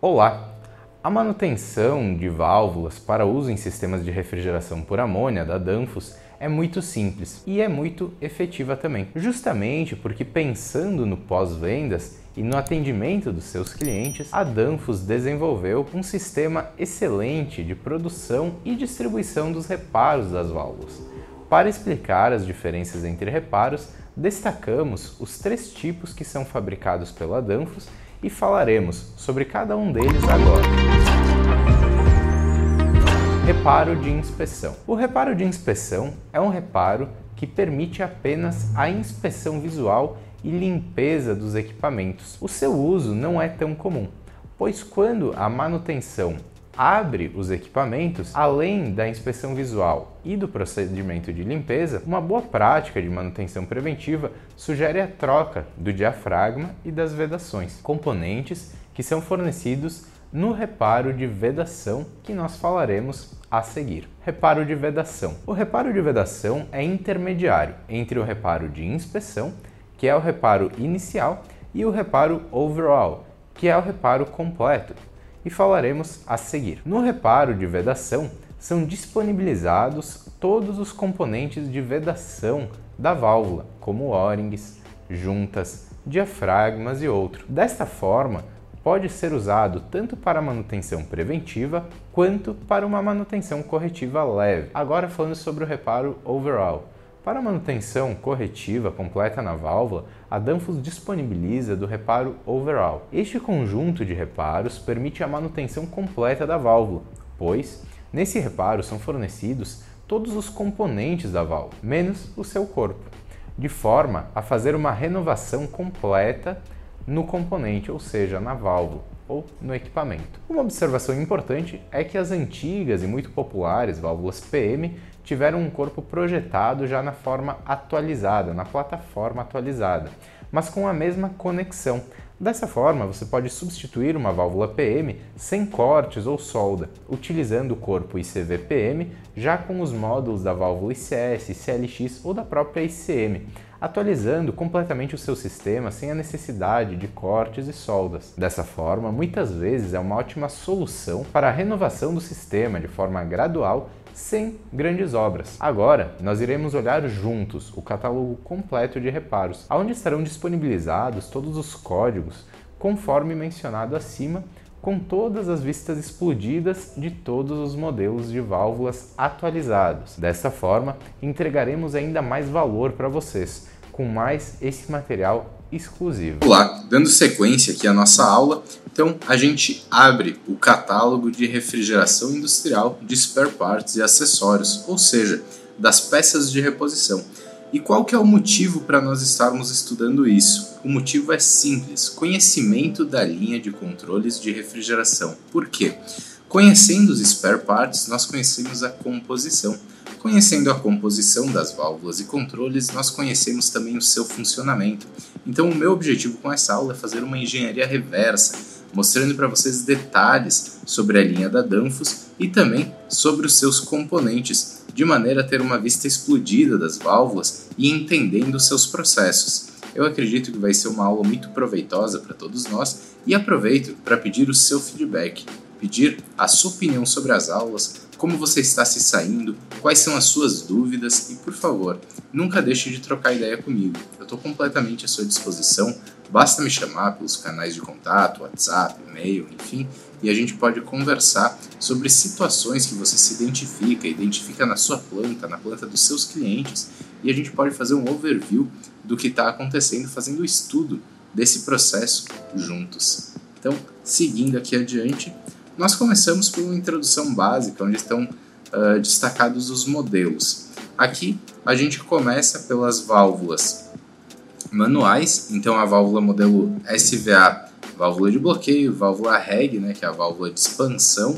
Olá! A manutenção de válvulas para uso em sistemas de refrigeração por amônia da Danfoss é muito simples e é muito efetiva também, justamente porque pensando no pós-vendas e no atendimento dos seus clientes, a Danfoss desenvolveu um sistema excelente de produção e distribuição dos reparos das válvulas. Para explicar as diferenças entre reparos, destacamos os três tipos que são fabricados pela Danfoss e falaremos sobre cada um deles agora. Reparo de inspeção. O reparo de inspeção é um reparo que permite apenas a inspeção visual e limpeza dos equipamentos. O seu uso não é tão comum, pois quando a manutenção abre os equipamentos, além da inspeção visual e do procedimento de limpeza, uma boa prática de manutenção preventiva sugere a troca do diafragma e das vedações, componentes que são fornecidos no reparo de vedação que nós falaremos a seguir. Reparo de vedação. O reparo de vedação é intermediário entre o reparo de inspeção, que é o reparo inicial, e o reparo overall, que é o reparo completo, e falaremos a seguir. No reparo de vedação, são disponibilizados todos os componentes de vedação da válvula, como O-rings, juntas, diafragmas e outros. Desta forma, pode ser usado tanto para manutenção preventiva quanto para uma manutenção corretiva leve. Agora falando sobre o reparo overall. Para manutenção corretiva completa na válvula, a Danfoss disponibiliza do reparo overall. Este conjunto de reparos permite a manutenção completa da válvula, pois nesse reparo são fornecidos todos os componentes da válvula, menos o seu corpo, de forma a fazer uma renovação completa no componente, ou seja, na válvula ou no equipamento. Uma observação importante é que as antigas e muito populares válvulas PM tiveram um corpo projetado já na forma atualizada, na plataforma atualizada, mas com a mesma conexão. Dessa forma, você pode substituir uma válvula PM sem cortes ou solda, utilizando o corpo ICV-PM já com os módulos da válvula ICS, CLX ou da própria ICM, atualizando completamente o seu sistema sem a necessidade de cortes e soldas. Dessa forma, muitas vezes é uma ótima solução para a renovação do sistema de forma gradual sem grandes obras. Agora, nós iremos olhar juntos o catálogo completo de reparos, onde estarão disponibilizados todos os códigos conforme mencionado acima, com todas as vistas explodidas de todos os modelos de válvulas atualizados. Dessa forma, entregaremos ainda mais valor para vocês, com mais esse material exclusivo. Olá, dando sequência aqui à nossa aula, então a gente abre o catálogo de refrigeração industrial de spare parts e acessórios, ou seja, das peças de reposição. E qual que é o motivo para nós estarmos estudando isso? O motivo é simples: conhecimento da linha de controles de refrigeração. Por quê? Conhecendo os spare parts, nós conhecemos a composição. Conhecendo a composição das válvulas e controles, nós conhecemos também o seu funcionamento. Então, o meu objetivo com essa aula é fazer uma engenharia reversa, mostrando para vocês detalhes sobre a linha da Danfoss e também sobre os seus componentes, de maneira a ter uma vista explodida das válvulas e entendendo seus processos. Eu acredito que vai ser uma aula muito proveitosa para todos nós e aproveito para pedir o seu feedback, pedir a sua opinião sobre as aulas, como você está se saindo, quais são as suas dúvidas e, por favor, nunca deixe de trocar ideia comigo. Eu estou completamente à sua disposição, basta me chamar pelos canais de contato, WhatsApp, e-mail, enfim, e a gente pode conversar sobre situações que você se identifica, identifica na sua planta, na planta dos seus clientes, e a gente pode fazer um overview do que está acontecendo, fazendo o estudo desse processo juntos. Então, seguindo aqui adiante, nós começamos por uma introdução básica, onde estão uh, destacados os modelos. Aqui a gente começa pelas válvulas manuais, então a válvula modelo SVA, válvula de bloqueio, válvula REG, né, que é a válvula de expansão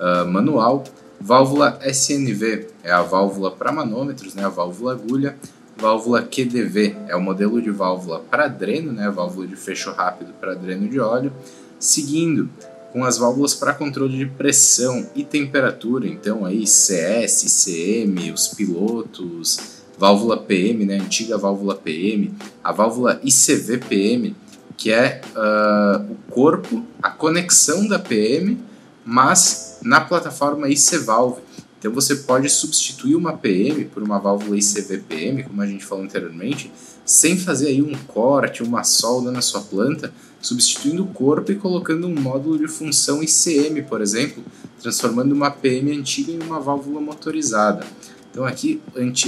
uh, manual, válvula SNV é a válvula para manômetros, né, a válvula agulha, válvula QDV é o modelo de válvula para dreno, né, válvula de fecho rápido para dreno de óleo, seguindo com as válvulas para controle de pressão e temperatura, então aí CS, CM, os pilotos, válvula PM, né, antiga válvula PM, a válvula ICV-PM, que é uh, o corpo, a conexão da PM, mas na plataforma IC Valve. Então você pode substituir uma PM por uma válvula ICV-PM, como a gente falou anteriormente, sem fazer aí um corte, uma solda na sua planta, substituindo o corpo e colocando um módulo de função ICM, por exemplo, transformando uma PM antiga em uma válvula motorizada. Então aqui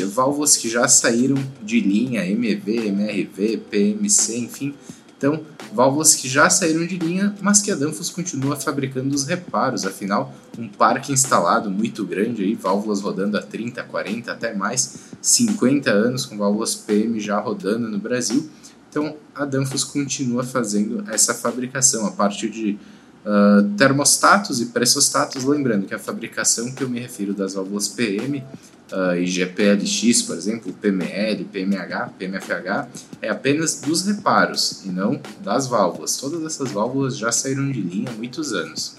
válvulas que já saíram de linha MV, MRV, PMC, enfim, então, válvulas que já saíram de linha, mas que a Danfoss continua fabricando os reparos, afinal, um parque instalado muito grande aí, válvulas rodando há 30, 40, até mais, 50 anos com válvulas PM já rodando no Brasil. Então, a Danfoss continua fazendo essa fabricação a partir de uh, termostatos e pressostatos, lembrando que a fabricação que eu me refiro das válvulas PM uh, e GPLX, por exemplo, PML, PMH, PMFH, é apenas dos reparos e não das válvulas. Todas essas válvulas já saíram de linha há muitos anos.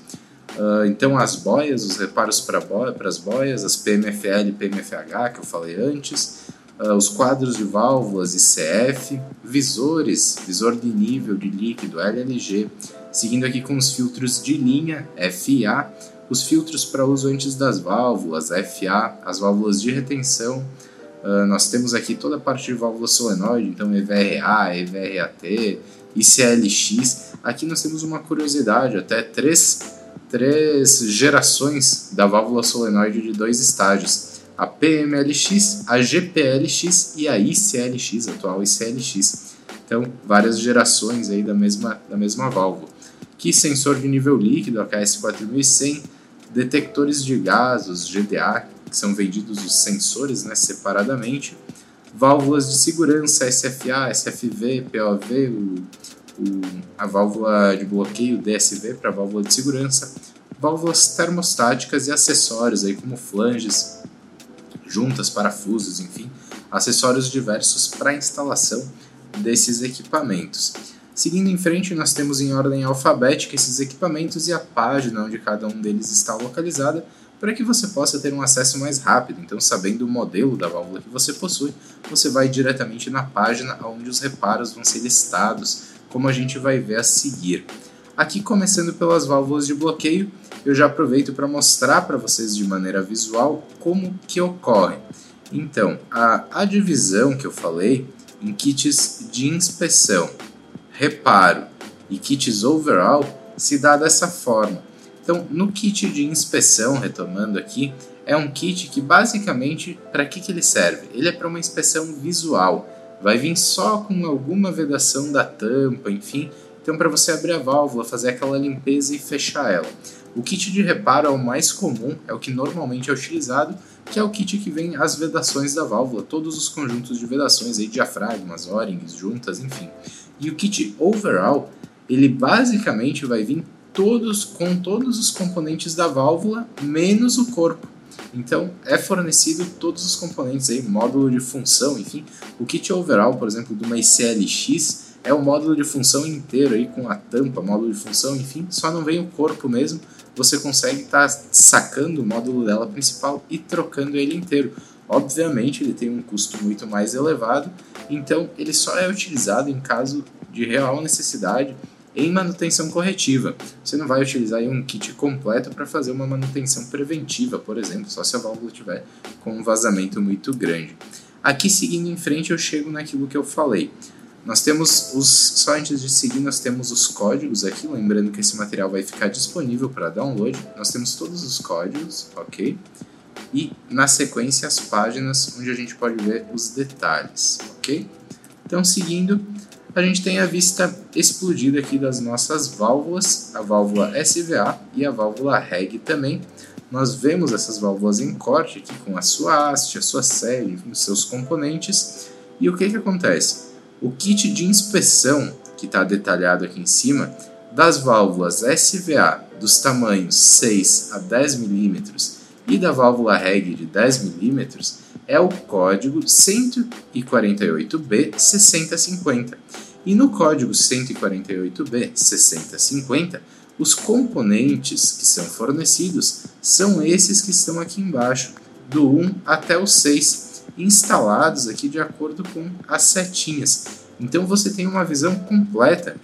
Uh, então, as boias, os reparos para boia, as boias, as PMFL e PMFH que eu falei antes, uh, os quadros de válvulas ICF, visores, visor de nível de líquido LLG, seguindo aqui com os filtros de linha FA, os filtros para uso antes das válvulas, FA, as válvulas de retenção. Uh, nós temos aqui toda a parte de válvula solenoide, então EVRA, EVRAT, ICLX. Aqui nós temos uma curiosidade, até três, três gerações da válvula solenoide de dois estágios. A PMLX, a GPLX e a ICLX, a atual ICLX. Então, várias gerações aí da mesma, da mesma válvula. Aqui sensor de nível líquido, AKS 4100, detectores de gases, GDA, que são vendidos os sensores né, separadamente, válvulas de segurança, SFA, SFV, POV, o, o, a válvula de bloqueio DSV para válvula de segurança, válvulas termostáticas e acessórios aí como flanges, juntas, parafusos, enfim, acessórios diversos para instalação desses equipamentos. Seguindo em frente, nós temos em ordem alfabética esses equipamentos e a página onde cada um deles está localizada, para que você possa ter um acesso mais rápido. Então, sabendo o modelo da válvula que você possui, você vai diretamente na página onde os reparos vão ser listados, como a gente vai ver a seguir. Aqui, começando pelas válvulas de bloqueio, eu já aproveito para mostrar para vocês de maneira visual como que ocorre. Então, a, a divisão que eu falei em kits de inspeção reparo e kits overall se dá dessa forma. Então, no kit de inspeção, retomando aqui, é um kit que basicamente, para que, que ele serve? Ele é para uma inspeção visual. Vai vir só com alguma vedação da tampa, enfim. Então, para você abrir a válvula, fazer aquela limpeza e fechar ela. O kit de reparo é o mais comum, é o que normalmente é utilizado, que é o kit que vem as vedações da válvula, todos os conjuntos de vedações, aí, diafragmas, O-rings, juntas, enfim. E o kit overall, ele basicamente vai vir todos com todos os componentes da válvula menos o corpo. Então é fornecido todos os componentes aí, módulo de função, enfim. O kit overall, por exemplo, de uma ICLX é o módulo de função inteiro aí com a tampa, módulo de função, enfim, só não vem o corpo mesmo. Você consegue estar tá sacando o módulo dela principal e trocando ele inteiro. Obviamente, ele tem um custo muito mais elevado, então ele só é utilizado em caso de real necessidade em manutenção corretiva. Você não vai utilizar um kit completo para fazer uma manutenção preventiva, por exemplo, só se a válvula tiver com um vazamento muito grande. Aqui, seguindo em frente, eu chego naquilo que eu falei. Nós temos os, só antes de seguir, nós temos os códigos aqui, lembrando que esse material vai ficar disponível para download. Nós temos todos os códigos, ok? E na sequência as páginas onde a gente pode ver os detalhes, ok? Então, seguindo, a gente tem a vista explodida aqui das nossas válvulas, a válvula SVA e a válvula REG também. Nós vemos essas válvulas em corte aqui com a sua haste, a sua série, os seus componentes. E o que, que acontece? O kit de inspeção, que está detalhado aqui em cima, das válvulas SVA dos tamanhos 6 a 10 milímetros e da válvula REG de 10 mm é o código 148B 6050. E no código 148B 6050, os componentes que são fornecidos são esses que estão aqui embaixo, do 1 até o 6, instalados aqui de acordo com as setinhas. Então você tem uma visão completa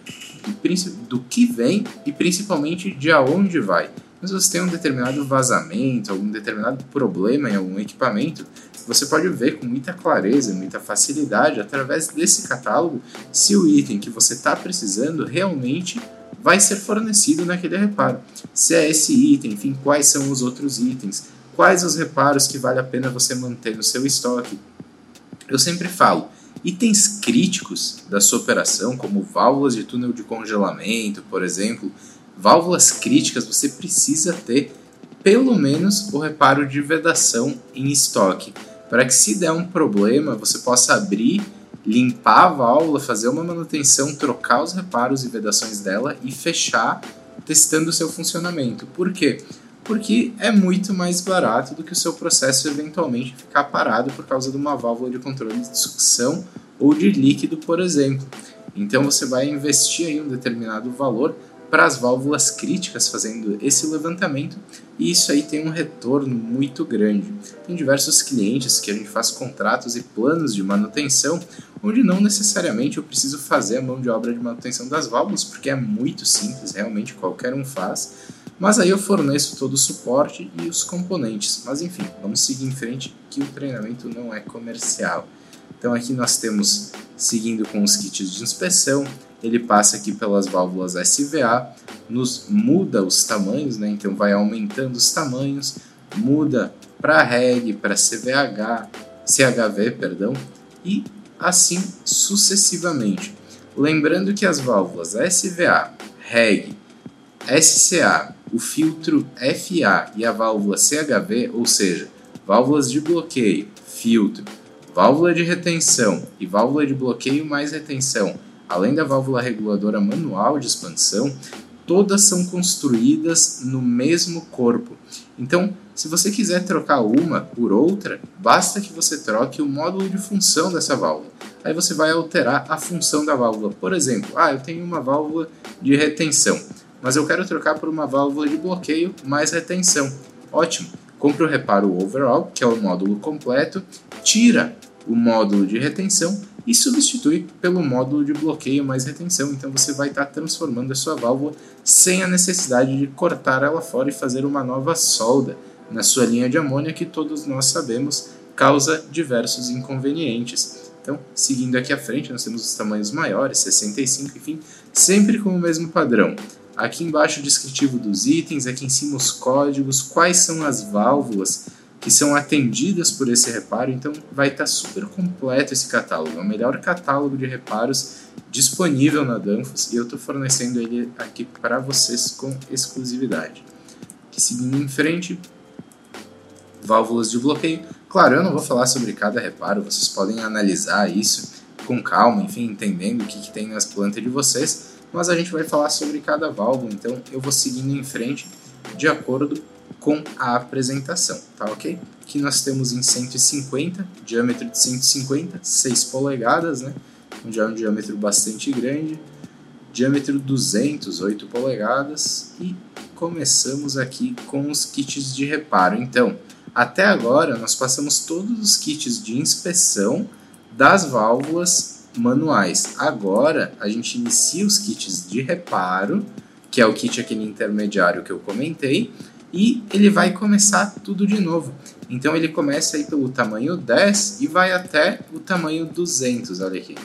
do que vem e principalmente de aonde vai. Mas você tem um determinado vazamento, algum determinado problema em algum equipamento, você pode ver com muita clareza, muita facilidade através desse catálogo se o item que você está precisando realmente vai ser fornecido naquele reparo. Se é esse item, enfim, quais são os outros itens, quais os reparos que vale a pena você manter no seu estoque. Eu sempre falo, itens críticos da sua operação, como válvulas de túnel de congelamento, por exemplo, válvulas críticas, você precisa ter pelo menos o reparo de vedação em estoque, para que se der um problema, você possa abrir, limpar a válvula, fazer uma manutenção, trocar os reparos e vedações dela e fechar testando o seu funcionamento. Por quê? Porque é muito mais barato do que o seu processo eventualmente ficar parado por causa de uma válvula de controle de sucção ou de líquido, por exemplo. Então você vai investir em um determinado valor para as válvulas críticas fazendo esse levantamento e isso aí tem um retorno muito grande. Tem diversos clientes que a gente faz contratos e planos de manutenção onde não necessariamente eu preciso fazer a mão de obra de manutenção das válvulas porque é muito simples, realmente qualquer um faz. Mas aí eu forneço todo o suporte e os componentes. Mas enfim, vamos seguir em frente que o treinamento não é comercial. Então aqui nós temos, seguindo com os kits de inspeção, ele passa aqui pelas válvulas SVA, nos muda os tamanhos, né? então vai aumentando os tamanhos, muda para REG, para CVH, CHV, perdão, e assim sucessivamente. Lembrando que as válvulas SVA, REG, SCA, o filtro FA e a válvula CHV, ou seja, válvulas de bloqueio, filtro, válvula de retenção e válvula de bloqueio mais retenção, além da válvula reguladora manual de expansão, todas são construídas no mesmo corpo. Então, se você quiser trocar uma por outra, basta que você troque o módulo de função dessa válvula. Aí você vai alterar a função da válvula. Por exemplo, ah, eu tenho uma válvula de retenção, mas eu quero trocar por uma válvula de bloqueio mais retenção. Ótimo! Compre o reparo overall, que é o módulo completo, tira o módulo de retenção e substitui pelo módulo de bloqueio mais retenção. Então você vai estar tá transformando a sua válvula sem a necessidade de cortar ela fora e fazer uma nova solda na sua linha de amônia que todos nós sabemos causa diversos inconvenientes. Então, seguindo aqui à frente, nós temos os tamanhos maiores, 65, enfim, sempre com o mesmo padrão. Aqui embaixo o descritivo dos itens, aqui em cima os códigos, quais são as válvulas que são atendidas por esse reparo, então vai estar tá super completo esse catálogo. É o melhor catálogo de reparos disponível na Danfoss e eu estou fornecendo ele aqui para vocês com exclusividade. Seguindo em frente, válvulas de bloqueio. Claro, eu não vou falar sobre cada reparo, vocês podem analisar isso com calma, enfim, entendendo o que, que tem nas plantas de vocês, mas a gente vai falar sobre cada válvula, então eu vou seguindo em frente de acordo com a apresentação, tá ok? Aqui nós temos em 150, diâmetro de 150, 6 polegadas, né? Onde é um diâmetro bastante grande. Diâmetro 200, 8 polegadas. E começamos aqui com os kits de reparo. Então, até agora nós passamos todos os kits de inspeção das válvulas manuais. Agora a gente inicia os kits de reparo, que é o kit aquele intermediário que eu comentei, e ele vai começar tudo de novo. Então ele começa aí pelo tamanho 10 e vai até o tamanho 200, olha aqui.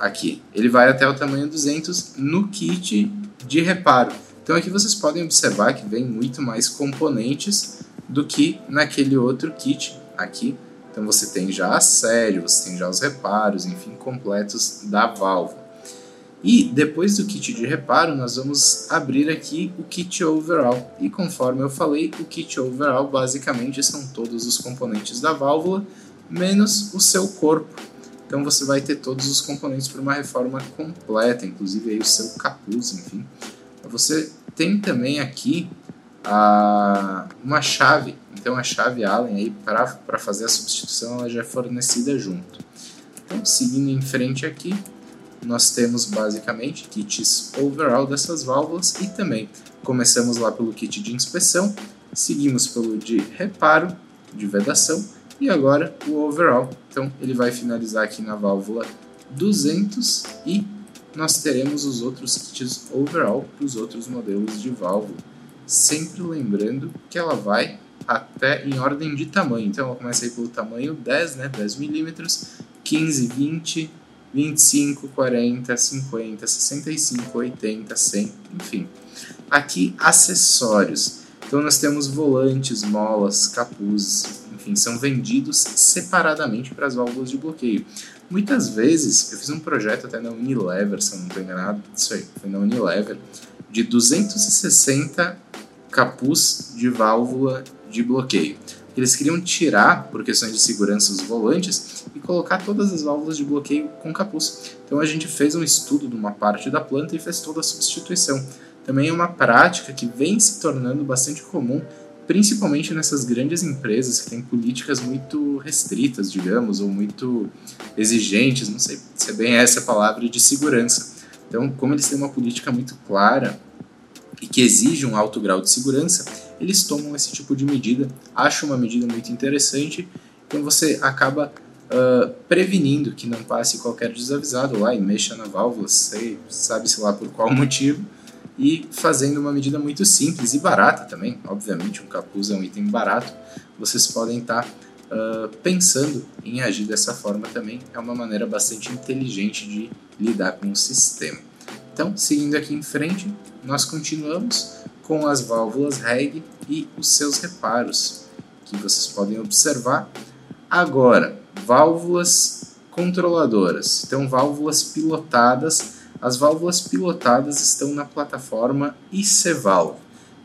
Aqui, ele vai até o tamanho 200 no kit de reparo. Então aqui vocês podem observar que vem muito mais componentes do que naquele outro kit aqui. Então você tem já a série, você tem já os reparos, enfim, completos da válvula. E depois do kit de reparo, nós vamos abrir aqui o kit overall. E conforme eu falei, o kit overall basicamente são todos os componentes da válvula, menos o seu corpo. Então você vai ter todos os componentes para uma reforma completa, inclusive aí o seu capuz, enfim. Você tem também aqui a, uma chave, então a chave Allen aí para fazer a substituição ela já é fornecida junto. Então seguindo em frente aqui, nós temos basicamente kits overall dessas válvulas e também começamos lá pelo kit de inspeção, seguimos pelo de reparo, de vedação e agora o overall. Então ele vai finalizar aqui na válvula 200 e nós teremos os outros kits overall para os outros modelos de válvula. Sempre lembrando que ela vai até em ordem de tamanho. Então eu comecei pelo tamanho 10, né, 10 milímetros, 15, 20, 25, 40, 50, 65, 80, 100, enfim. Aqui acessórios. Então nós temos volantes, molas, capuzes, enfim, são vendidos separadamente para as válvulas de bloqueio. Muitas vezes, eu fiz um projeto até na Unilever, se eu não estou enganado, isso aí, foi na Unilever, de 260 capuz de válvula de bloqueio. Eles queriam tirar, por questões de segurança, os volantes e colocar todas as válvulas de bloqueio com capuz. Então a gente fez um estudo de uma parte da planta e fez toda a substituição. Também é uma prática que vem se tornando bastante comum, principalmente nessas grandes empresas que têm políticas muito restritas, digamos, ou muito exigentes, não sei se é bem essa a palavra, de segurança. Então, como eles têm uma política muito clara e que exige um alto grau de segurança, eles tomam esse tipo de medida. Acho uma medida muito interessante, então você acaba uh, prevenindo que não passe qualquer desavisado lá e mexa na válvula, sei, sabe-se lá por qual motivo, e fazendo uma medida muito simples e barata também. Obviamente, um capuz é um item barato, vocês podem estar tá, uh, pensando em agir dessa forma também. É uma maneira bastante inteligente de lidar com o sistema. Então, seguindo aqui em frente, nós continuamos com as válvulas REG e os seus reparos, que vocês podem observar. Agora, válvulas controladoras. Então, válvulas pilotadas. As válvulas pilotadas estão na plataforma ICValve.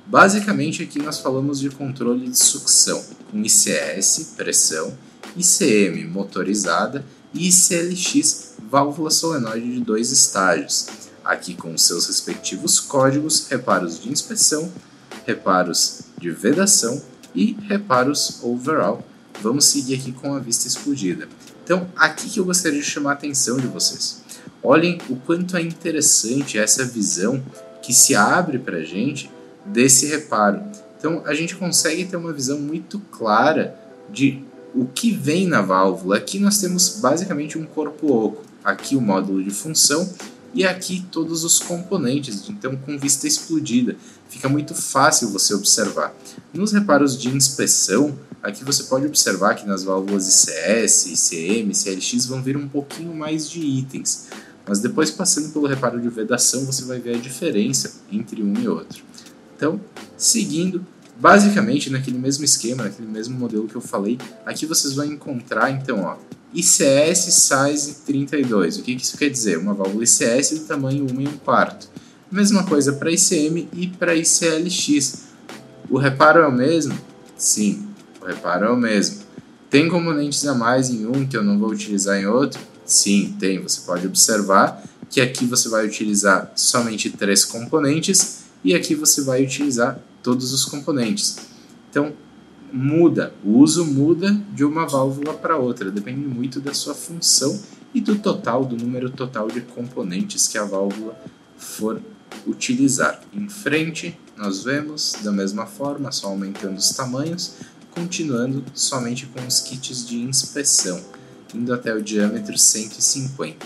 Basicamente, aqui nós falamos de controle de sucção, com ICS, pressão, ICM, motorizada, e ICLX, válvula solenoide de dois estágios aqui com seus respectivos códigos, reparos de inspeção, reparos de vedação e reparos overall. Vamos seguir aqui com a vista explodida. Então, aqui que eu gostaria de chamar a atenção de vocês. Olhem o quanto é interessante essa visão que se abre para a gente desse reparo. Então, a gente consegue ter uma visão muito clara de o que vem na válvula. Aqui nós temos basicamente um corpo oco. Aqui o módulo de função e aqui todos os componentes, então com vista explodida, fica muito fácil você observar. Nos reparos de inspeção, aqui você pode observar que nas válvulas ICS, ICM, CLX vão vir um pouquinho mais de itens, mas depois passando pelo reparo de vedação você vai ver a diferença entre um e outro. Então, seguindo, basicamente naquele mesmo esquema, naquele mesmo modelo que eu falei, aqui vocês vão encontrar então, ó, ICS size 32. O que isso quer dizer? Uma válvula ICS do tamanho 1 e 1 quarto. Mesma coisa para ICM e para ICLX. O reparo é o mesmo? Sim, o reparo é o mesmo. Tem componentes a mais em um que eu não vou utilizar em outro? Sim, tem. Você pode observar que aqui você vai utilizar somente três componentes e aqui você vai utilizar todos os componentes. Então, muda, o uso muda de uma válvula para outra, depende muito da sua função e do total, do número total de componentes que a válvula for utilizar. Em frente, nós vemos da mesma forma, só aumentando os tamanhos, continuando somente com os kits de inspeção, indo até o diâmetro 150.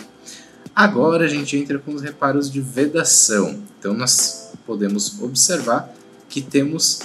Agora a gente entra com os reparos de vedação. Então nós podemos observar que temos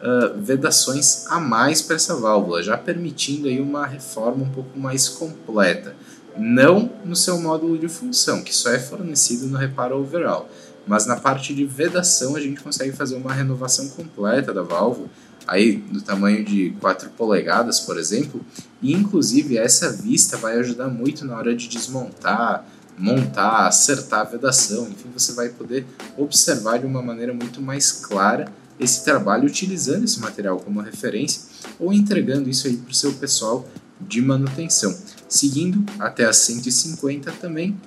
uh, vedações a mais para essa válvula, já permitindo aí uma reforma um pouco mais completa. Não no seu módulo de função, que só é fornecido no reparo overall, mas na parte de vedação a gente consegue fazer uma renovação completa da válvula, aí do tamanho de 4 polegadas, por exemplo, e inclusive essa vista vai ajudar muito na hora de desmontar, montar, acertar a vedação, enfim, você vai poder observar de uma maneira muito mais clara esse trabalho utilizando esse material como referência ou entregando isso aí para o seu pessoal de manutenção. Seguindo até a 150 também.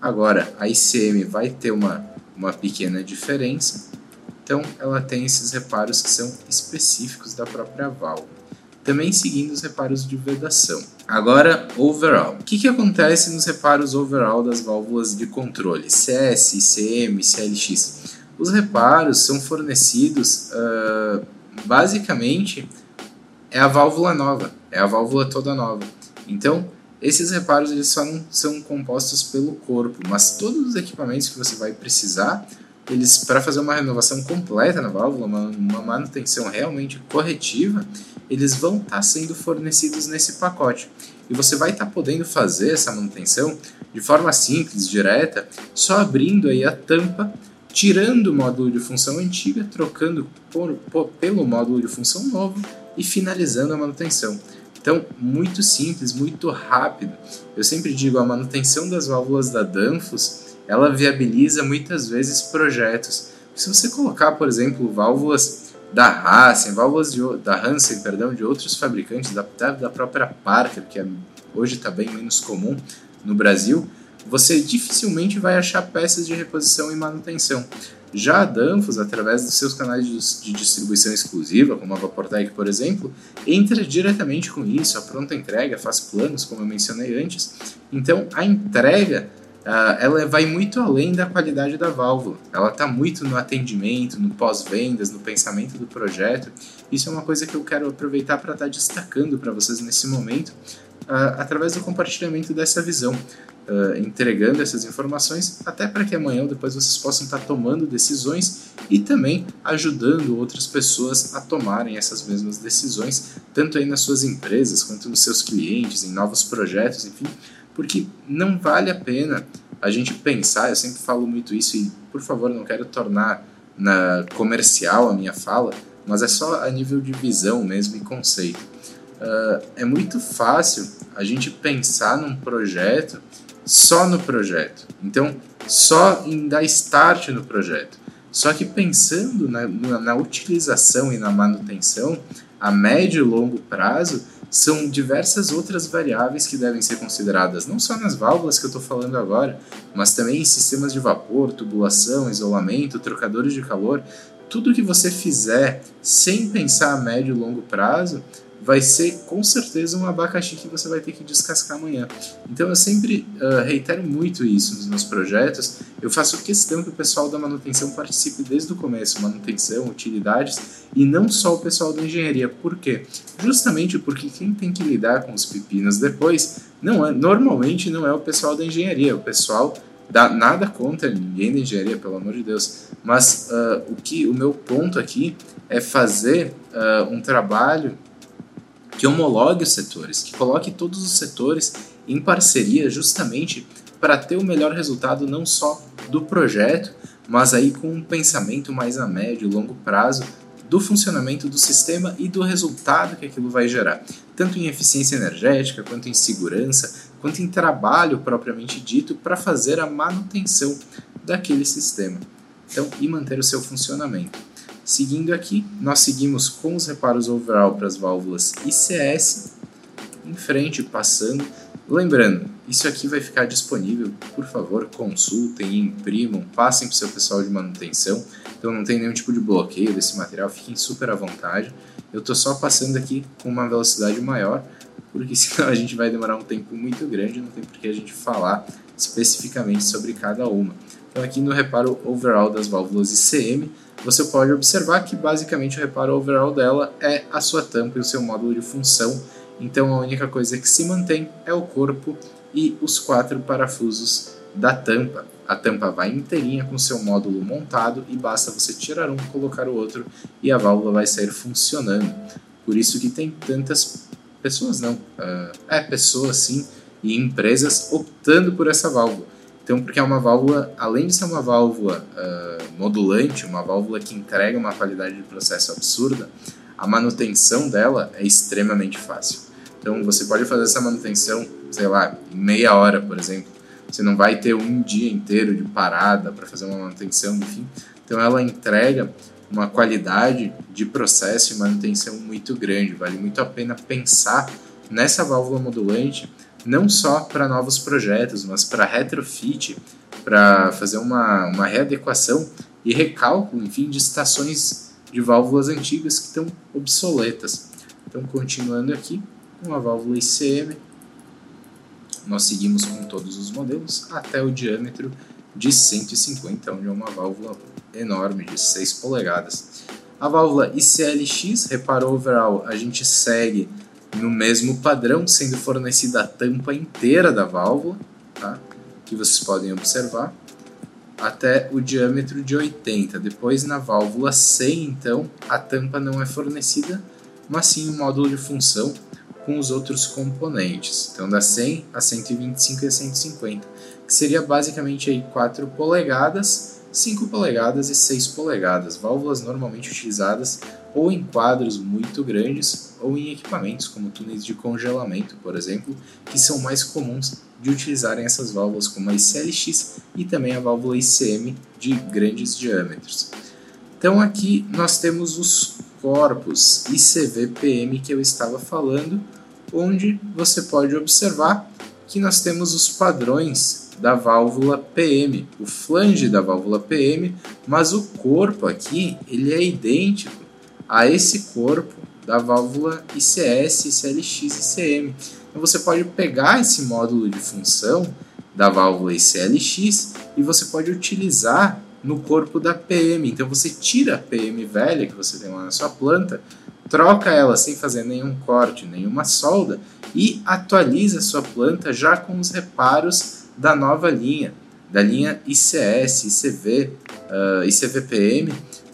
Agora a ICM vai ter uma, uma pequena diferença, então ela tem esses reparos que são específicos da própria válvula. Também seguindo os reparos de vedação. Agora, overall. O que, que acontece nos reparos overall das válvulas de controle? CS, ICM, CLX? Os reparos são fornecidos uh, basicamente é a válvula nova, é a válvula toda nova. Então esses reparos eles só não são compostos pelo corpo, mas todos os equipamentos que você vai precisar, eles para fazer uma renovação completa na válvula, uma, uma manutenção realmente corretiva, eles vão estar tá sendo fornecidos nesse pacote. E você vai estar tá podendo fazer essa manutenção de forma simples, direta, só abrindo aí a tampa, tirando o módulo de função antiga, trocando por, por, pelo módulo de função novo e finalizando a manutenção. Então, muito simples, muito rápido. Eu sempre digo, a manutenção das válvulas da Danfoss, ela viabiliza muitas vezes projetos. Se você colocar, por exemplo, válvulas da Hansen, válvulas de, da Hansen, perdão, de outros fabricantes, da, da própria Parker, que é, hoje está bem menos comum no Brasil, você dificilmente vai achar peças de reposição e manutenção. Já a Danfoss, através dos seus canais de distribuição exclusiva, como a Vaportec, por exemplo, entra diretamente com isso, a pronta entrega, faz planos, como eu mencionei antes. Então, a entrega Uh, ela vai muito além da qualidade da válvula. Ela está muito no atendimento, no pós-vendas, no pensamento do projeto. Isso é uma coisa que eu quero aproveitar para estar tá destacando para vocês nesse momento, através do compartilhamento dessa visão entregando essas informações, até para que amanhã ou depois vocês possam estar tomando decisões e também ajudando outras pessoas a tomarem essas mesmas decisões, tanto aí nas suas empresas quanto nos seus clientes, em novos projetos, enfim, porque não vale a pena a gente pensar, eu sempre falo muito isso e por favor não quero tornar na comercial a minha fala, mas é só a nível de visão mesmo e conceito. Uh, é muito fácil a gente pensar num projeto só no projeto. Então, só em dar start no projeto. Só que pensando na, na, na utilização e na manutenção, a médio e longo prazo, são diversas outras variáveis que devem ser consideradas, não só nas válvulas que eu estou falando agora, mas também em sistemas de vapor, tubulação, isolamento, trocadores de calor. Tudo que você fizer sem pensar a médio e longo prazo vai ser com certeza um abacaxi que você vai ter que descascar amanhã. Então eu sempre uh, reitero muito isso nos meus projetos. Eu faço questão que o pessoal da manutenção participe desde o começo, manutenção, utilidades, e não só o pessoal da engenharia. Por quê? Justamente porque quem tem que lidar com os pepinos depois não é, normalmente não é o pessoal da engenharia, é o pessoal da, nada contra ninguém da engenharia, pelo amor de Deus. Mas uh, o que o meu ponto aqui é fazer uh, um trabalho que homologue os setores, que coloque todos os setores em parceria justamente para ter o melhor resultado não só do projeto, mas aí com um pensamento mais a médio e longo prazo do funcionamento do sistema e do resultado que aquilo vai gerar, tanto em eficiência energética, quanto em segurança, quanto em trabalho propriamente dito para fazer a manutenção daquele sistema. Então, e manter o seu funcionamento. Seguindo aqui, nós seguimos com os reparos overall para as válvulas ICS, em frente, passando. Lembrando, isso aqui vai ficar disponível, por favor, consultem, imprimam, passem para o seu pessoal de manutenção. Então não tem nenhum tipo de bloqueio desse material, fiquem super à vontade. Eu estou só passando aqui com uma velocidade maior, porque senão a gente vai demorar um tempo muito grande, não tem por que a gente falar especificamente sobre cada uma. Então aqui no reparo overall das válvulas ICM, você pode observar que basicamente o reparo overall dela é a sua tampa e o seu módulo de função. Então a única coisa que se mantém é o corpo e os quatro parafusos da tampa. A tampa vai inteirinha com seu módulo montado e basta você tirar um, colocar o outro e a válvula vai sair funcionando. Por isso que tem tantas pessoas, não, uh, é pessoas sim e empresas optando por essa válvula. Então, porque é uma válvula, além de ser uma válvula uh, modulante, uma válvula que entrega uma qualidade de processo absurda, a manutenção dela é extremamente fácil. Então, você pode fazer essa manutenção, sei lá, em meia hora, por exemplo. Você não vai ter um dia inteiro de parada para fazer uma manutenção, enfim. Então, ela entrega uma qualidade de processo e manutenção muito grande. Vale muito a pena pensar nessa válvula modulante não só para novos projetos, mas para retrofit, para fazer uma, uma readequação e recálculo, enfim, de estações de válvulas antigas que estão obsoletas. Então, continuando aqui, com a válvula ICM, nós seguimos com todos os modelos até o diâmetro de 150, onde é uma válvula enorme de 6 polegadas. A válvula ICLX, reparou overall, a gente segue no mesmo padrão, sendo fornecida a tampa inteira da válvula, tá? que vocês podem observar, até o diâmetro de 80. Depois, na válvula 100, então, a tampa não é fornecida, mas sim o módulo de função com os outros componentes. Então, da 100 a 125 e a 150, que seria basicamente aí 4 polegadas, 5 polegadas e 6 polegadas, válvulas normalmente utilizadas ou em quadros muito grandes ou em equipamentos como túneis de congelamento, por exemplo, que são mais comuns de utilizarem essas válvulas como a ICLX e também a válvula ICM de grandes diâmetros. Então aqui nós temos os corpos ICV-PM que eu estava falando, onde você pode observar que nós temos os padrões da válvula PM, o flange da válvula PM, mas o corpo aqui ele é idêntico a esse corpo da válvula ICS, ICLX e ICM. Então você pode pegar esse módulo de função da válvula ICLX e você pode utilizar no corpo da PM. Então você tira a PM velha que você tem lá na sua planta, troca ela sem fazer nenhum corte, nenhuma solda e atualiza a sua planta já com os reparos da nova linha, da linha ICS, ICV, uh, ICVPM,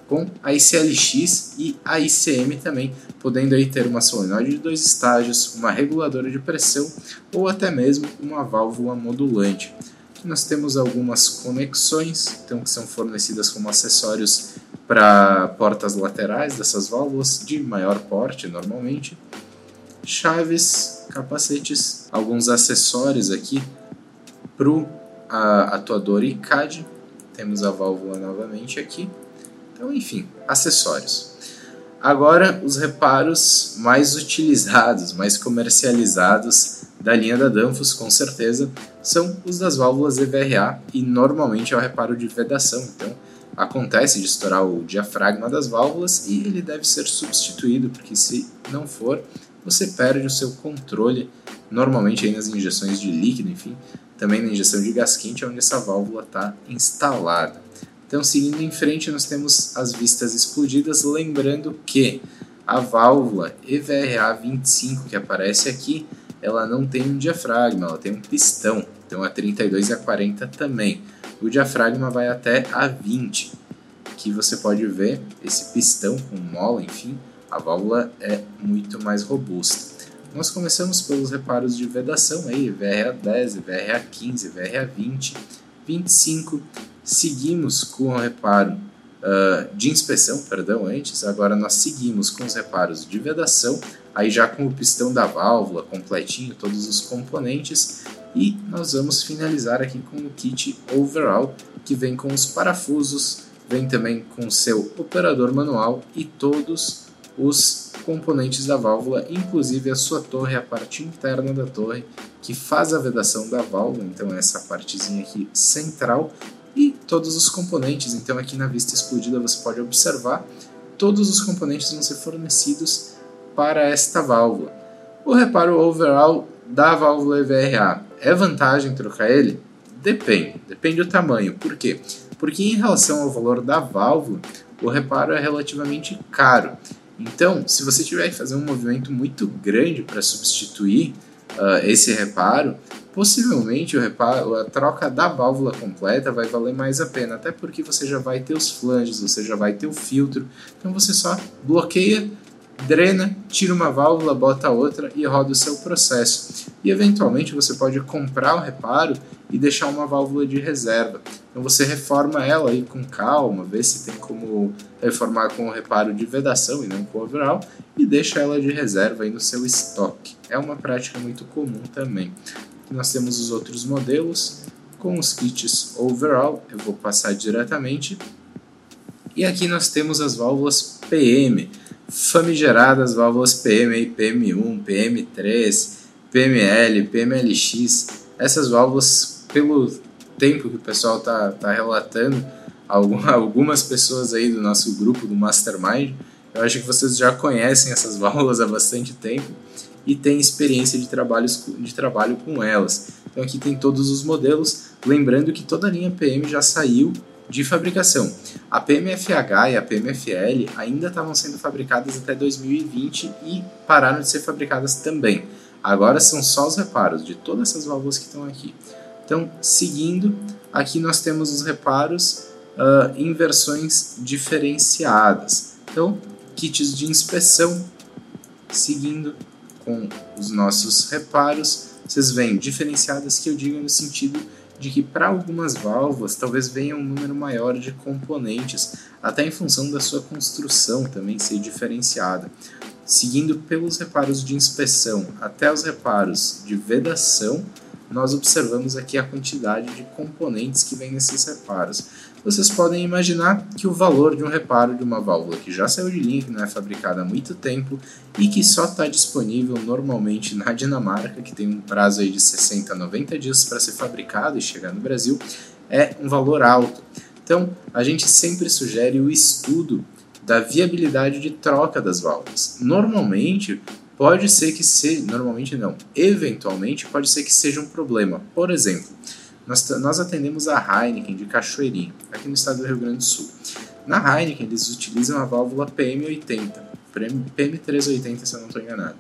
com a ICLX e a ICM também, podendo aí ter uma solenoide de dois estágios, uma reguladora de pressão ou até mesmo uma válvula modulante. Aqui nós temos algumas conexões, então que são fornecidas como acessórios para portas laterais dessas válvulas de maior porte normalmente, chaves, capacetes, alguns acessórios aqui para o atuador ICAD. Temos a válvula novamente aqui. Então, enfim, acessórios. Agora, os reparos mais utilizados, mais comercializados da linha da Danfoss, com certeza, são os das válvulas EVRA e normalmente é o reparo de vedação. Então, acontece de estourar o diafragma das válvulas e ele deve ser substituído, porque se não for, você perde o seu controle, normalmente aí nas injeções de líquido, enfim, também na injeção de gás quente, onde essa válvula está instalada. Então, seguindo em frente, nós temos as vistas explodidas, lembrando que a válvula EVRA 25 que aparece aqui, ela não tem um diafragma, ela tem um pistão. Então, a 32 e a 40 também. O diafragma vai até a 20, que você pode ver esse pistão com mola, enfim, a válvula é muito mais robusta. Nós começamos pelos reparos de vedação aí, VRA 10, VRA 15, VRA 20, 25. Seguimos com o reparo uh, de inspeção, perdão, antes. Agora nós seguimos com os reparos de vedação, aí já com o pistão da válvula completinho, todos os componentes. E nós vamos finalizar aqui com o kit overall, que vem com os parafusos, vem também com seu operador manual e todos os componentes da válvula, inclusive a sua torre, a parte interna da torre, que faz a vedação da válvula, então essa partezinha aqui central, e todos os componentes. Então aqui na vista explodida você pode observar, todos os componentes vão ser fornecidos para esta válvula. O reparo overall da válvula EVRA é vantagem trocar ele? Depende, depende do tamanho. Por quê? Porque em relação ao valor da válvula, o reparo é relativamente caro. Então, se você tiver que fazer um movimento muito grande para substituir uh, esse reparo, possivelmente o reparo, a troca da válvula completa vai valer mais a pena, até porque você já vai ter os flanges, você já vai ter o filtro, então você só bloqueia drena, tira uma válvula, bota outra e roda o seu processo. E eventualmente você pode comprar o reparo e deixar uma válvula de reserva. Então você reforma ela aí com calma, vê se tem como reformar com o reparo de vedação e não com overall e deixa ela de reserva aí no seu estoque. É uma prática muito comum também. Nós temos os outros modelos com os kits overall, eu vou passar diretamente. E aqui nós temos as válvulas PM famigeradas válvulas PM, PM1, PM3, PML, PMLX. Essas válvulas, pelo tempo que o pessoal está tá relatando, algumas pessoas aí do nosso grupo do Mastermind, eu acho que vocês já conhecem essas válvulas há bastante tempo e têm experiência de, trabalhos, de trabalho com elas. Então aqui tem todos os modelos, lembrando que toda a linha PM já saiu de fabricação. A PMFH e a PMFL ainda estavam sendo fabricadas até 2020 e pararam de ser fabricadas também. Agora são só os reparos de todas essas válvulas que estão aqui. Então, seguindo, aqui nós temos os reparos uh, em versões diferenciadas. Então, kits de inspeção, seguindo com os nossos reparos, vocês veem diferenciadas que eu digo no sentido de que para algumas válvulas talvez venha um número maior de componentes, até em função da sua construção também ser diferenciada. Seguindo pelos reparos de inspeção até os reparos de vedação, nós observamos aqui a quantidade de componentes que vem nesses reparos. Vocês podem imaginar que o valor de um reparo de uma válvula que já saiu de linha, que não é fabricada há muito tempo e que só está disponível normalmente na Dinamarca, que tem um prazo aí de 60 a 90 dias para ser fabricado e chegar no Brasil, é um valor alto. Então, a gente sempre sugere o estudo da viabilidade de troca das válvulas. Normalmente, pode ser que seja, normalmente não, eventualmente pode ser que seja um problema. Por exemplo, nós, nós atendemos a Heineken de Cachoeirinha, aqui no estado do Rio Grande do Sul. Na Heineken, eles utilizam a válvula PM80, PM380 se eu não estou enganado.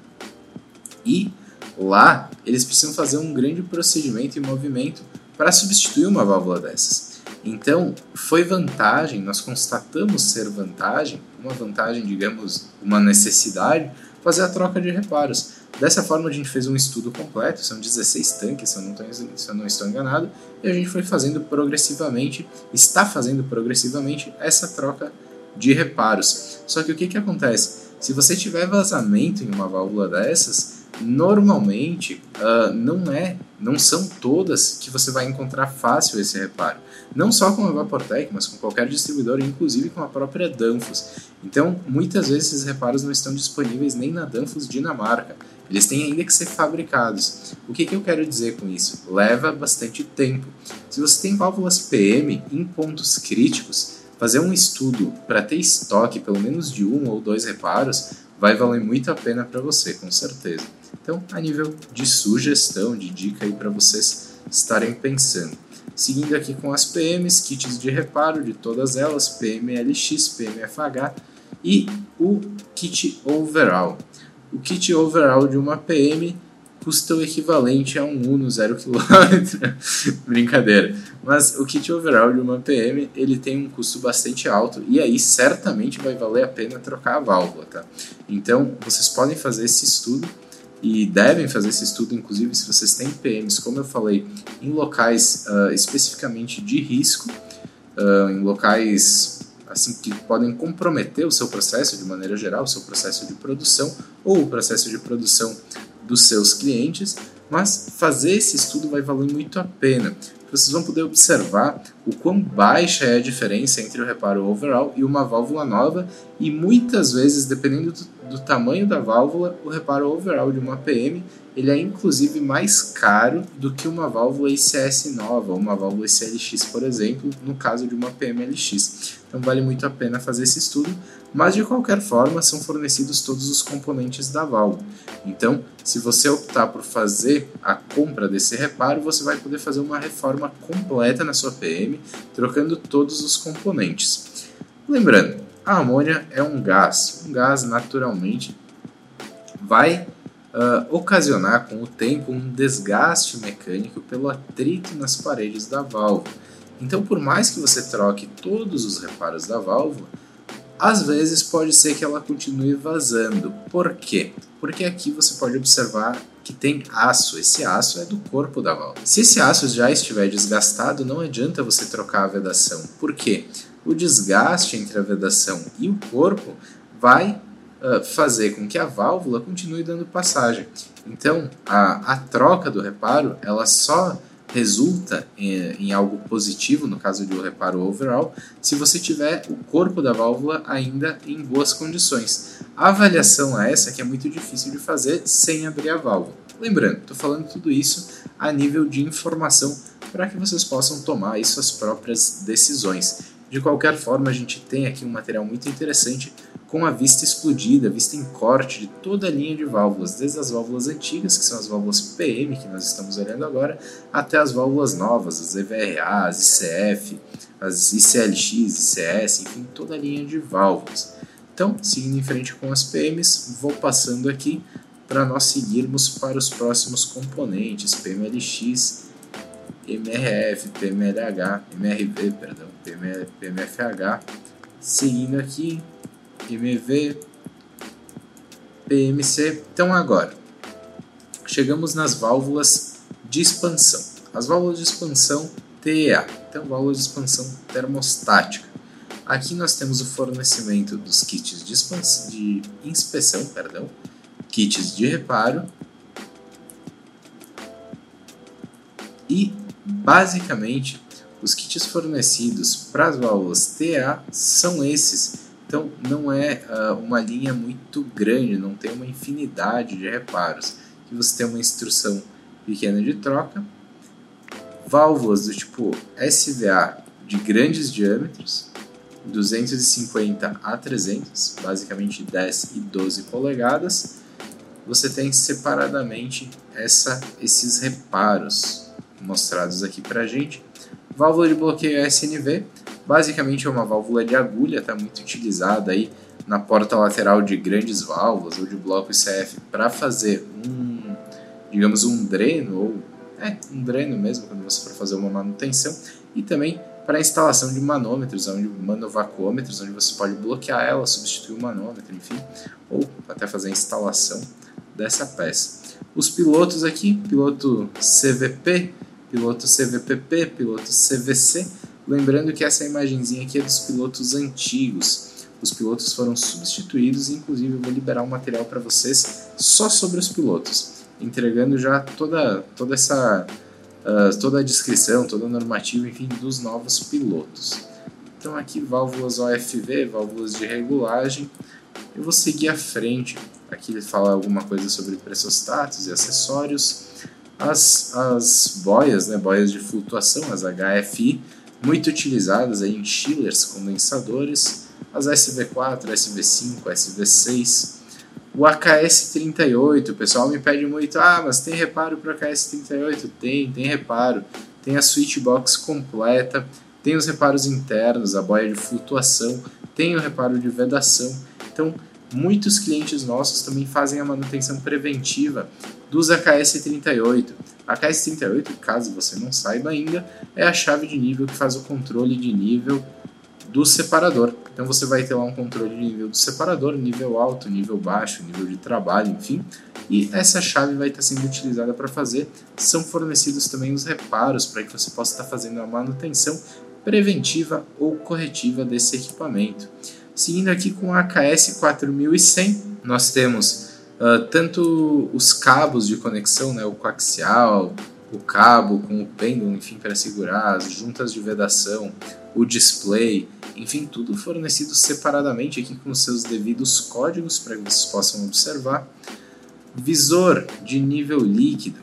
E lá, eles precisam fazer um grande procedimento e movimento para substituir uma válvula dessas. Então, foi vantagem, nós constatamos ser vantagem, uma vantagem, digamos, uma necessidade, fazer a troca de reparos. Dessa forma, a gente fez um estudo completo, são 16 tanques, se eu não, se eu não estou enganado, e a gente foi fazendo progressivamente, está fazendo progressivamente essa troca de reparos. Só que o que, que acontece? Se você tiver vazamento em uma válvula dessas, normalmente uh, não é, não são todas que você vai encontrar fácil esse reparo. Não só com a Vaportec, mas com qualquer distribuidor, inclusive com a própria Danfoss. Então, muitas vezes esses reparos não estão disponíveis nem na Danfoss Dinamarca. Eles têm ainda que ser fabricados. O que, que eu quero dizer com isso? Leva bastante tempo. Se você tem válvulas PM em pontos críticos, fazer um estudo para ter estoque pelo menos de um ou dois reparos vai valer muito a pena para você, com certeza. Então, a nível de sugestão, de dica aí para vocês estarem pensando. Seguindo aqui com as PMs, kits de reparo de todas elas, PMLX, PMFH e o kit overall. O kit overall de uma PM custa o equivalente a um Uno 0 km. Brincadeira. Mas o kit overall de uma PM ele tem um custo bastante alto e aí certamente vai valer a pena trocar a válvula, tá? Então vocês podem fazer esse estudo e devem fazer esse estudo, inclusive se vocês têm PMs, como eu falei, em locais uh, especificamente de risco, uh, em locais assim que podem comprometer o seu processo de maneira geral, o seu processo de produção ou o processo de produção dos seus clientes, mas fazer esse estudo vai valer muito a pena. Vocês vão poder observar o quão baixa é a diferença entre o reparo overall e uma válvula nova, e muitas vezes, dependendo do do tamanho da válvula, o reparo overall de uma PM ele é inclusive mais caro do que uma válvula ICS nova, uma válvula ICLX, por exemplo, no caso de uma PMLX. Então vale muito a pena fazer esse estudo, mas de qualquer forma são fornecidos todos os componentes da válvula. Então, se você optar por fazer a compra desse reparo, você vai poder fazer uma reforma completa na sua PM, trocando todos os componentes. Lembrando, a amônia é um gás. Um gás, naturalmente, vai uh, ocasionar com o tempo um desgaste mecânico pelo atrito nas paredes da válvula. Então, por mais que você troque todos os reparos da válvula, às vezes pode ser que ela continue vazando. Por quê? Porque aqui você pode observar que tem aço. Esse aço é do corpo da válvula. Se esse aço já estiver desgastado, não adianta você trocar a vedação. Por quê? o desgaste entre a vedação e o corpo vai uh, fazer com que a válvula continue dando passagem. Então, a, a troca do reparo ela só resulta em, em, algo positivo, no caso do reparo overall, se você tiver o corpo da válvula ainda em boas condições. A avaliação é essa que é muito difícil de fazer sem abrir a válvula. Lembrando, estou falando tudo isso a nível de informação para que vocês possam tomar suas próprias decisões. De qualquer forma, a gente tem aqui um material muito interessante com a vista explodida, vista em corte de toda a linha de válvulas, desde as válvulas antigas, que são as válvulas PM, que nós estamos olhando agora, até as válvulas novas, as EVRA, as ICF, as ICLX, ICS, enfim, toda a linha de válvulas. Então, seguindo em frente com as PMs, vou passando aqui para nós seguirmos para os próximos componentes, PMLX, MRF, PMLH, MRV, perdão, PMFH, seguindo aqui MV, PMC. Então agora, chegamos nas válvulas de expansão. As válvulas de expansão TEA, então válvulas de expansão termostática. Aqui nós temos o fornecimento dos kits de, expansão, de inspeção, perdão, kits de reparo e basicamente os kits fornecidos para as válvulas TA são esses então não é uh, uma linha muito grande, não tem uma infinidade de reparos. E você tem uma instrução pequena de troca, válvulas do tipo SVA de grandes diâmetros, 250 a 300, basicamente 10 e 12 polegadas. Você tem separadamente essa, esses reparos mostrados aqui para gente. Válvula de bloqueio SNV, Basicamente é uma válvula de agulha, está muito utilizada aí na porta lateral de grandes válvulas ou de bloco ICF para fazer um, digamos, um dreno ou é um dreno mesmo quando você for fazer uma manutenção e também para a instalação de manômetros, onde manovacuômetros, onde você pode bloquear ela, substituir o manômetro, enfim, ou até fazer a instalação dessa peça. Os pilotos aqui, piloto CVP, piloto CVPP, piloto CVC, Lembrando que essa imagenzinha aqui é dos pilotos antigos. Os pilotos foram substituídos e inclusive eu vou liberar um material para vocês só sobre os pilotos, entregando já toda, toda essa uh, toda a descrição, toda a normativa, enfim, dos novos pilotos. Então aqui válvulas OFV, válvulas de regulagem. Eu vou seguir à frente. Aqui ele fala alguma coisa sobre pressostatos e acessórios. As, as boias, né, boias de flutuação, as HFI, muito utilizadas em chillers, condensadores, as SV4, SV5, SV6, o AKS38, o pessoal me pede muito, ah, mas tem reparo para o AKS38? Tem, tem reparo. Tem a switchbox completa, tem os reparos internos, a boia de flutuação, tem o reparo de vedação. Então, muitos clientes nossos também fazem a manutenção preventiva dos AKS38. A KS38, caso você não saiba ainda, é a chave de nível que faz o controle de nível do separador. Então você vai ter lá um controle de nível do separador, nível alto, nível baixo, nível de trabalho, enfim. E essa chave vai estar sendo utilizada para fazer. São fornecidos também os reparos para que você possa estar fazendo a manutenção preventiva ou corretiva desse equipamento. Seguindo aqui com a AKS 4100, nós temos Uh, tanto os cabos de conexão, né, o coaxial, o cabo com o pêndulo, enfim, para segurar, as juntas de vedação, o display, enfim, tudo fornecido separadamente aqui com seus devidos códigos para que vocês possam observar. Visor de nível líquido,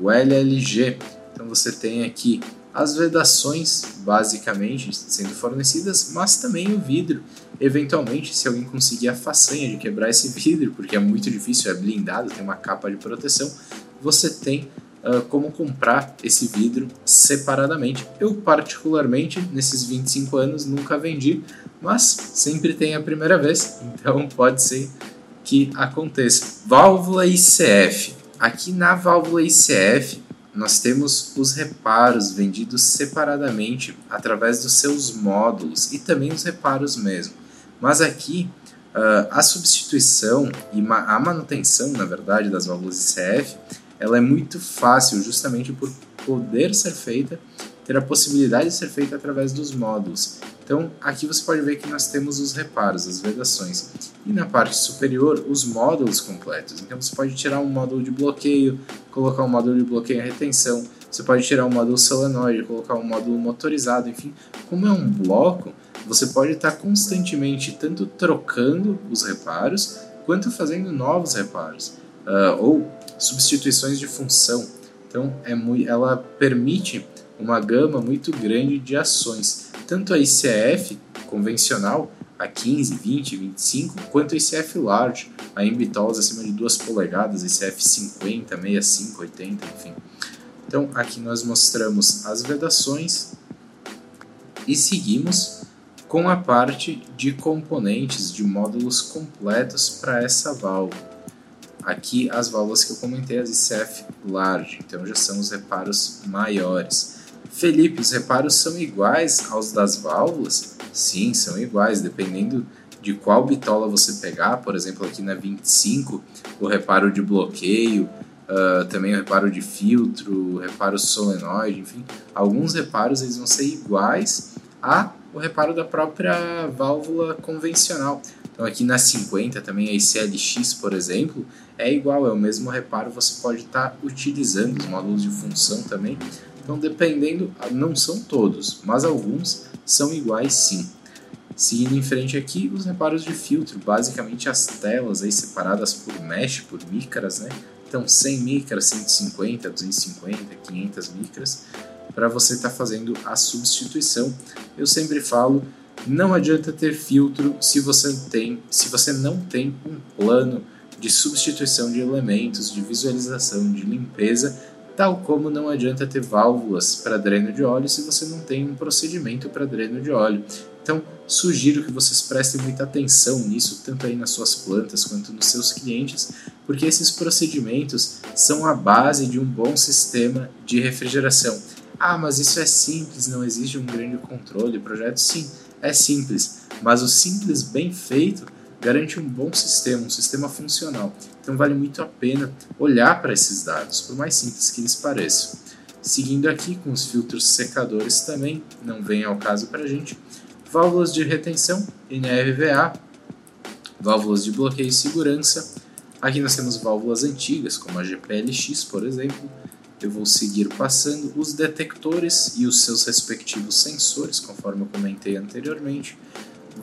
o LLG. Então você tem aqui as vedações basicamente sendo fornecidas, mas também o vidro. Eventualmente, se alguém conseguir a façanha de quebrar esse vidro, porque é muito difícil, é blindado, tem uma capa de proteção, você tem uh, como comprar esse vidro separadamente. Eu, particularmente, nesses 25 anos, nunca vendi, mas sempre tem a primeira vez, então pode ser que aconteça. Válvula ICF. Aqui na válvula ICF, nós temos os reparos vendidos separadamente através dos seus módulos e também os reparos mesmo. Mas aqui uh, a substituição e ma a manutenção, na verdade, das válvulas ICF, ela é muito fácil justamente por poder ser feita, ter a possibilidade de ser feita através dos módulos. Então, aqui você pode ver que nós temos os reparos, as vedações. E na parte superior, os módulos completos. Então, você pode tirar um módulo de bloqueio, colocar um módulo de bloqueio e retenção. Você pode tirar um módulo solenoide, colocar um módulo motorizado, enfim. Como é um bloco, você pode estar constantemente tanto trocando os reparos, quanto fazendo novos reparos. Uh, ou substituições de função. Então, é muito, ela permite uma gama muito grande de ações tanto a ICF convencional a 15, 20, 25, quanto ICF large, a em bitolas acima de 2 polegadas, ICF 50, 65, 80, enfim. Então aqui nós mostramos as vedações e seguimos com a parte de componentes de módulos completos para essa válvula. Aqui as válvulas que eu comentei, as ICF large, então já são os reparos maiores. Felipe, os reparos são iguais aos das válvulas? Sim, são iguais, dependendo de qual bitola você pegar, por exemplo, aqui na 25, o reparo de bloqueio, uh, também o reparo de filtro, o reparo solenoide, enfim, alguns reparos eles vão ser iguais a o reparo da própria válvula convencional. Então aqui na 50 também a ICLX, por exemplo, é igual, é o mesmo reparo, você pode estar tá utilizando os módulos de função também. Então dependendo, não são todos, mas alguns são iguais sim. Seguindo em frente aqui, os reparos de filtro, basicamente as telas aí separadas por mesh, por micras, né? Então 100 micras, 150, 250, 500 micras para você estar tá fazendo a substituição. Eu sempre falo, não adianta ter filtro se você tem, se você não tem um plano de substituição de elementos, de visualização, de limpeza, tal como não adianta ter válvulas para dreno de óleo se você não tem um procedimento para dreno de óleo. Então, sugiro que vocês prestem muita atenção nisso, tanto aí nas suas plantas quanto nos seus clientes, porque esses procedimentos são a base de um bom sistema de refrigeração. Ah, mas isso é simples, não exige um grande controle. Projeto, sim, é simples, mas o simples bem feito garante um bom sistema, um sistema funcional. Então vale muito a pena olhar para esses dados, por mais simples que eles pareçam. Seguindo aqui com os filtros secadores também, não vem ao caso para a gente. Válvulas de retenção, NRVA, válvulas de bloqueio e segurança. Aqui nós temos válvulas antigas, como a GPLX, por exemplo, eu vou seguir passando os detectores e os seus respectivos sensores, conforme eu comentei anteriormente,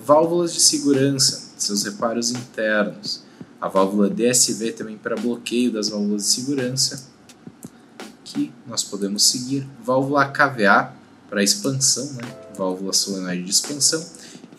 válvulas de segurança, seus reparos internos, a válvula DSV também para bloqueio das válvulas de segurança, que nós podemos seguir, válvula KVA para expansão, né? válvula solenoide de expansão,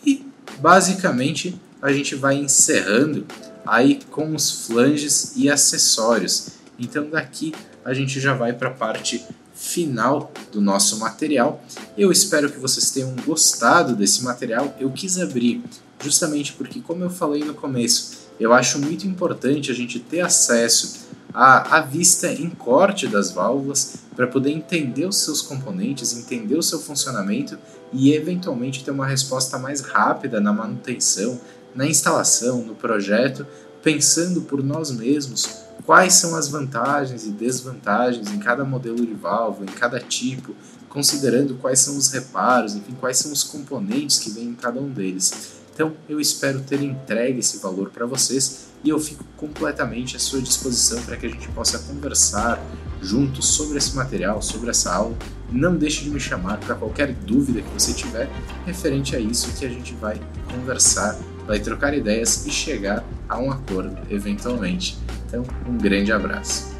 e basicamente a gente vai encerrando aí com os flanges e acessórios. Então daqui a gente já vai para a parte final do nosso material. Eu espero que vocês tenham gostado desse material. Eu quis abrir justamente porque, como eu falei no começo, eu acho muito importante a gente ter acesso à, à vista em corte das válvulas para poder entender os seus componentes, entender o seu funcionamento e eventualmente ter uma resposta mais rápida na manutenção, na instalação, no projeto, pensando por nós mesmos quais são as vantagens e desvantagens em cada modelo de válvula, em cada tipo, considerando quais são os reparos, enfim, quais são os componentes que vêm em cada um deles. Então, eu espero ter entregue esse valor para vocês e eu fico completamente à sua disposição para que a gente possa conversar juntos sobre esse material, sobre essa aula. Não deixe de me chamar para qualquer dúvida que você tiver referente a isso que a gente vai conversar, vai trocar ideias e chegar a um acordo eventualmente. Então, um grande abraço.